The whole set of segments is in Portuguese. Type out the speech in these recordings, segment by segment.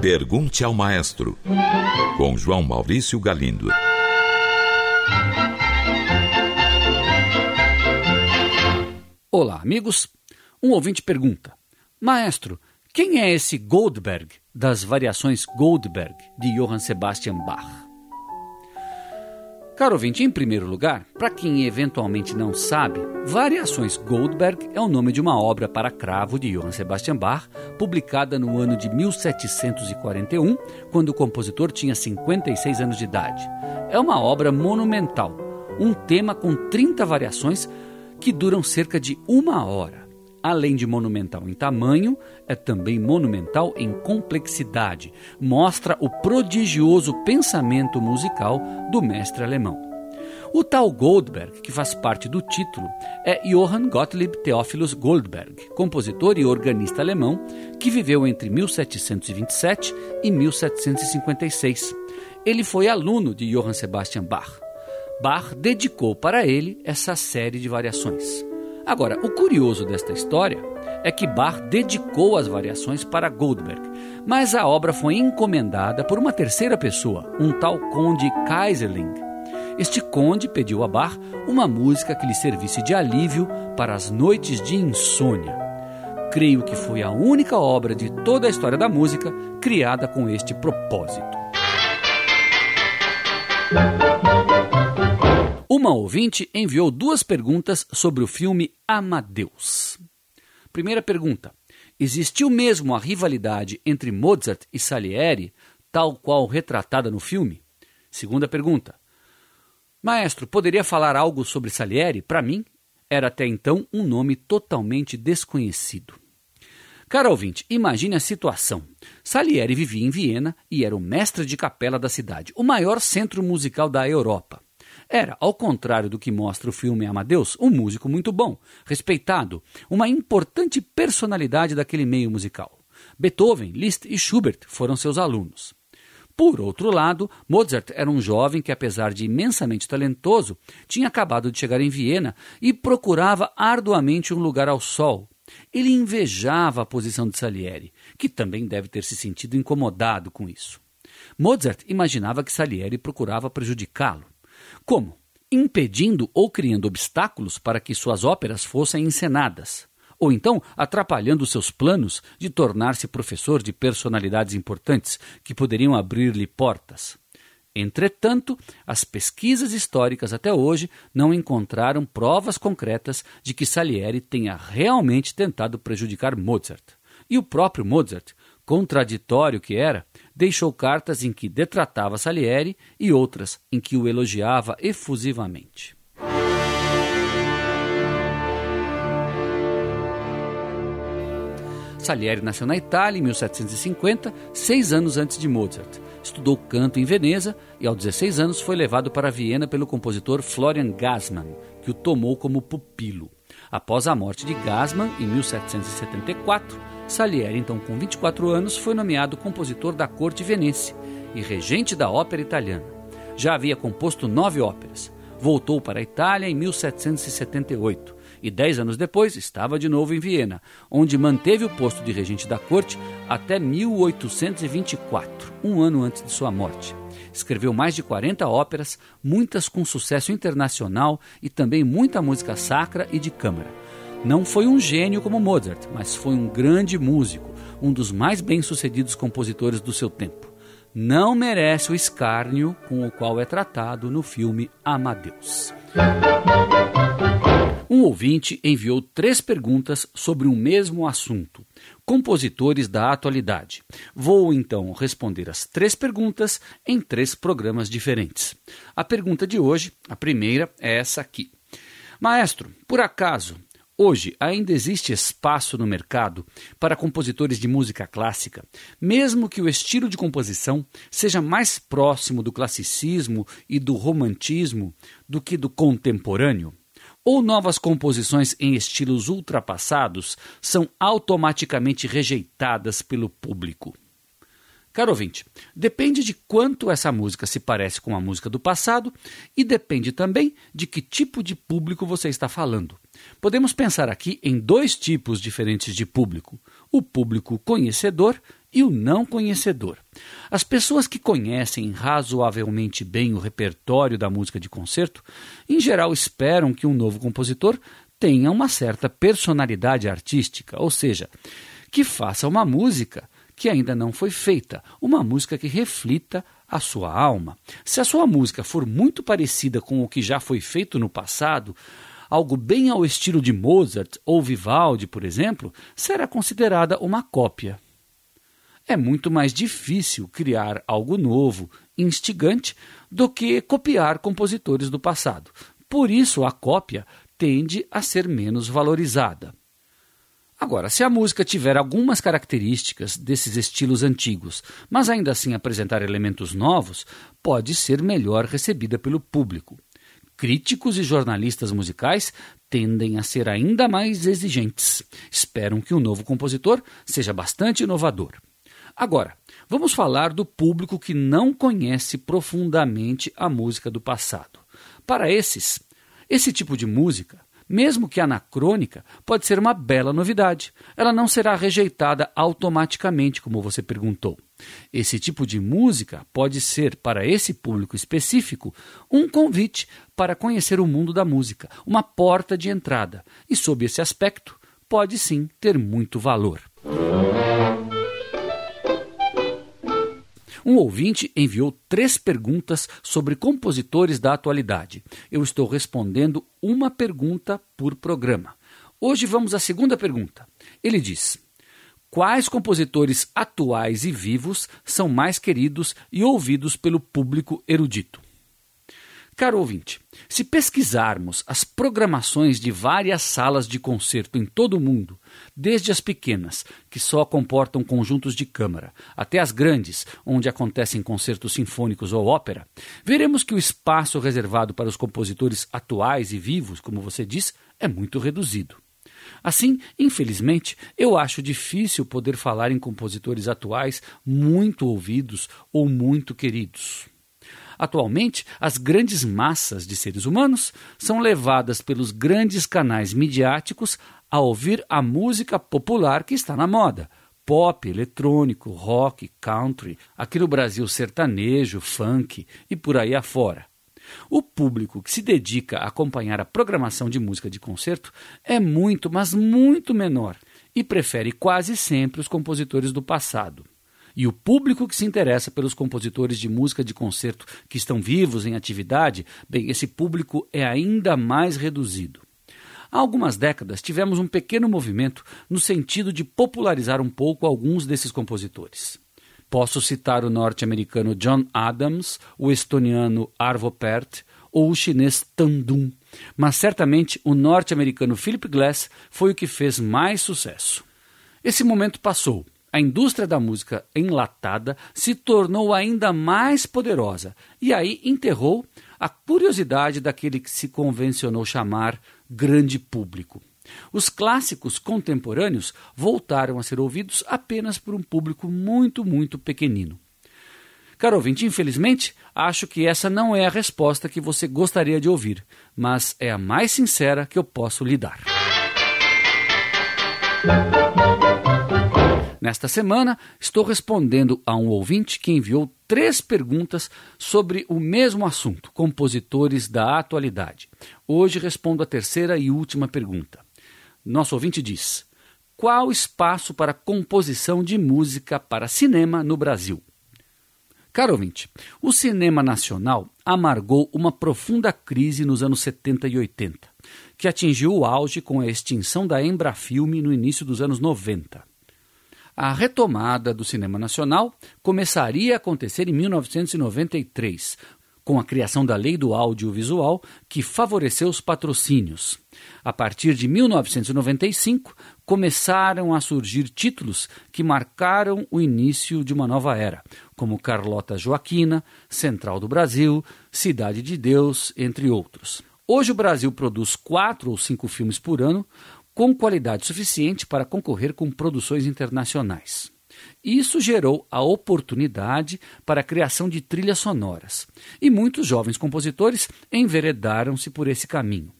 Pergunte ao Maestro, com João Maurício Galindo. Olá, amigos. Um ouvinte pergunta: Maestro, quem é esse Goldberg das variações Goldberg de Johann Sebastian Bach? Caro ouvinte, em primeiro lugar, para quem eventualmente não sabe, Variações Goldberg é o nome de uma obra para cravo de Johann Sebastian Bach, publicada no ano de 1741, quando o compositor tinha 56 anos de idade. É uma obra monumental, um tema com 30 variações que duram cerca de uma hora. Além de monumental em tamanho, é também monumental em complexidade. Mostra o prodigioso pensamento musical do mestre alemão. O tal Goldberg, que faz parte do título, é Johann Gottlieb Theophilus Goldberg, compositor e organista alemão que viveu entre 1727 e 1756. Ele foi aluno de Johann Sebastian Bach. Bach dedicou para ele essa série de variações. Agora, o curioso desta história é que Bach dedicou as variações para Goldberg, mas a obra foi encomendada por uma terceira pessoa, um tal conde Kaiserling. Este conde pediu a Bach uma música que lhe servisse de alívio para as noites de insônia. Creio que foi a única obra de toda a história da música criada com este propósito. Uma ouvinte enviou duas perguntas sobre o filme Amadeus. Primeira pergunta: Existiu mesmo a rivalidade entre Mozart e Salieri, tal qual retratada no filme? Segunda pergunta: Maestro, poderia falar algo sobre Salieri? Para mim, era até então um nome totalmente desconhecido. Caro ouvinte, imagine a situação. Salieri vivia em Viena e era o mestre de capela da cidade, o maior centro musical da Europa. Era, ao contrário do que mostra o filme Amadeus, um músico muito bom, respeitado, uma importante personalidade daquele meio musical. Beethoven, Liszt e Schubert foram seus alunos. Por outro lado, Mozart era um jovem que, apesar de imensamente talentoso, tinha acabado de chegar em Viena e procurava arduamente um lugar ao sol. Ele invejava a posição de Salieri, que também deve ter se sentido incomodado com isso. Mozart imaginava que Salieri procurava prejudicá-lo. Como? Impedindo ou criando obstáculos para que suas óperas fossem encenadas, ou então atrapalhando seus planos de tornar-se professor de personalidades importantes que poderiam abrir-lhe portas. Entretanto, as pesquisas históricas até hoje não encontraram provas concretas de que Salieri tenha realmente tentado prejudicar Mozart. E o próprio Mozart, contraditório que era, deixou cartas em que detratava Salieri e outras em que o elogiava efusivamente. Salieri nasceu na Itália em 1750, seis anos antes de Mozart. Estudou canto em Veneza e, aos 16 anos, foi levado para Viena pelo compositor Florian Gassmann, que o tomou como pupilo. Após a morte de Gassmann, em 1774, Salieri, então com 24 anos, foi nomeado compositor da corte venense e regente da ópera italiana. Já havia composto nove óperas. Voltou para a Itália em 1778 e dez anos depois estava de novo em Viena, onde manteve o posto de regente da corte até 1824, um ano antes de sua morte. Escreveu mais de 40 óperas, muitas com sucesso internacional e também muita música sacra e de câmara. Não foi um gênio como Mozart, mas foi um grande músico, um dos mais bem-sucedidos compositores do seu tempo. Não merece o escárnio com o qual é tratado no filme Amadeus. Um ouvinte enviou três perguntas sobre o mesmo assunto: compositores da atualidade. Vou então responder as três perguntas em três programas diferentes. A pergunta de hoje, a primeira, é essa aqui. Maestro, por acaso Hoje ainda existe espaço no mercado para compositores de música clássica, mesmo que o estilo de composição seja mais próximo do classicismo e do romantismo do que do contemporâneo? Ou novas composições em estilos ultrapassados são automaticamente rejeitadas pelo público? Caro ouvinte, depende de quanto essa música se parece com a música do passado e depende também de que tipo de público você está falando. Podemos pensar aqui em dois tipos diferentes de público: o público conhecedor e o não conhecedor. As pessoas que conhecem razoavelmente bem o repertório da música de concerto, em geral esperam que um novo compositor tenha uma certa personalidade artística, ou seja, que faça uma música que ainda não foi feita, uma música que reflita a sua alma. Se a sua música for muito parecida com o que já foi feito no passado, algo bem ao estilo de Mozart ou Vivaldi, por exemplo, será considerada uma cópia. É muito mais difícil criar algo novo, instigante, do que copiar compositores do passado. Por isso, a cópia tende a ser menos valorizada. Agora, se a música tiver algumas características desses estilos antigos, mas ainda assim apresentar elementos novos, pode ser melhor recebida pelo público. Críticos e jornalistas musicais tendem a ser ainda mais exigentes. Esperam que o novo compositor seja bastante inovador. Agora, vamos falar do público que não conhece profundamente a música do passado. Para esses, esse tipo de música, mesmo que anacrônica, pode ser uma bela novidade. Ela não será rejeitada automaticamente, como você perguntou. Esse tipo de música pode ser, para esse público específico, um convite para conhecer o mundo da música, uma porta de entrada. E, sob esse aspecto, pode sim ter muito valor. Um ouvinte enviou três perguntas sobre compositores da atualidade. Eu estou respondendo uma pergunta por programa. Hoje vamos à segunda pergunta. Ele diz: Quais compositores atuais e vivos são mais queridos e ouvidos pelo público erudito? Caro ouvinte, se pesquisarmos as programações de várias salas de concerto em todo o mundo, desde as pequenas, que só comportam conjuntos de câmara, até as grandes, onde acontecem concertos sinfônicos ou ópera, veremos que o espaço reservado para os compositores atuais e vivos, como você diz, é muito reduzido. Assim, infelizmente, eu acho difícil poder falar em compositores atuais muito ouvidos ou muito queridos. Atualmente, as grandes massas de seres humanos são levadas pelos grandes canais midiáticos a ouvir a música popular que está na moda. Pop, eletrônico, rock, country, aqui no Brasil sertanejo, funk e por aí afora. O público que se dedica a acompanhar a programação de música de concerto é muito, mas muito menor e prefere quase sempre os compositores do passado. E o público que se interessa pelos compositores de música de concerto que estão vivos em atividade, bem, esse público é ainda mais reduzido. Há algumas décadas tivemos um pequeno movimento no sentido de popularizar um pouco alguns desses compositores. Posso citar o norte-americano John Adams, o estoniano Arvo Pärt ou o chinês Tan Dun, mas certamente o norte-americano Philip Glass foi o que fez mais sucesso. Esse momento passou a indústria da música enlatada se tornou ainda mais poderosa e aí enterrou a curiosidade daquele que se convencionou chamar grande público. Os clássicos contemporâneos voltaram a ser ouvidos apenas por um público muito, muito pequenino. Caro ouvinte, infelizmente, acho que essa não é a resposta que você gostaria de ouvir, mas é a mais sincera que eu posso lhe dar. Nesta semana, estou respondendo a um ouvinte que enviou três perguntas sobre o mesmo assunto, compositores da atualidade. Hoje respondo a terceira e última pergunta. Nosso ouvinte diz: Qual espaço para composição de música para cinema no Brasil? Caro ouvinte, o cinema nacional amargou uma profunda crise nos anos 70 e 80, que atingiu o auge com a extinção da Embrafilme no início dos anos 90. A retomada do cinema nacional começaria a acontecer em 1993, com a criação da Lei do Audiovisual, que favoreceu os patrocínios. A partir de 1995, começaram a surgir títulos que marcaram o início de uma nova era, como Carlota Joaquina, Central do Brasil, Cidade de Deus, entre outros. Hoje o Brasil produz quatro ou cinco filmes por ano, com qualidade suficiente para concorrer com produções internacionais. Isso gerou a oportunidade para a criação de trilhas sonoras, e muitos jovens compositores enveredaram-se por esse caminho.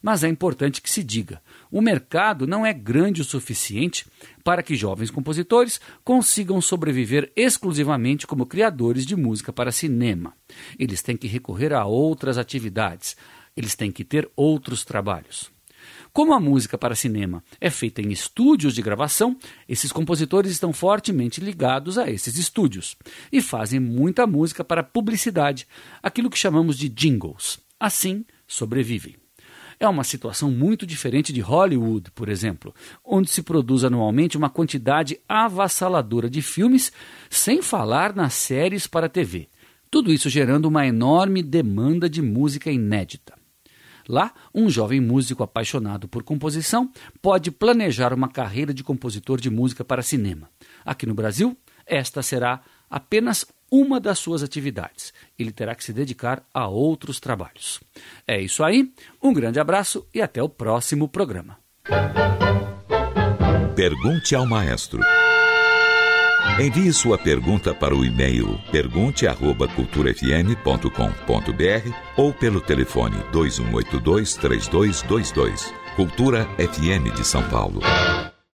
Mas é importante que se diga: o mercado não é grande o suficiente para que jovens compositores consigam sobreviver exclusivamente como criadores de música para cinema. Eles têm que recorrer a outras atividades, eles têm que ter outros trabalhos. Como a música para cinema é feita em estúdios de gravação, esses compositores estão fortemente ligados a esses estúdios e fazem muita música para publicidade, aquilo que chamamos de jingles. Assim, sobrevivem. É uma situação muito diferente de Hollywood, por exemplo, onde se produz anualmente uma quantidade avassaladora de filmes, sem falar nas séries para TV. Tudo isso gerando uma enorme demanda de música inédita. Lá, um jovem músico apaixonado por composição pode planejar uma carreira de compositor de música para cinema. Aqui no Brasil, esta será apenas uma das suas atividades. Ele terá que se dedicar a outros trabalhos. É isso aí, um grande abraço e até o próximo programa. Pergunte ao maestro. Envie sua pergunta para o e-mail pergunte@culturafm.com.br ou pelo telefone 2182 3222. Cultura FM de São Paulo.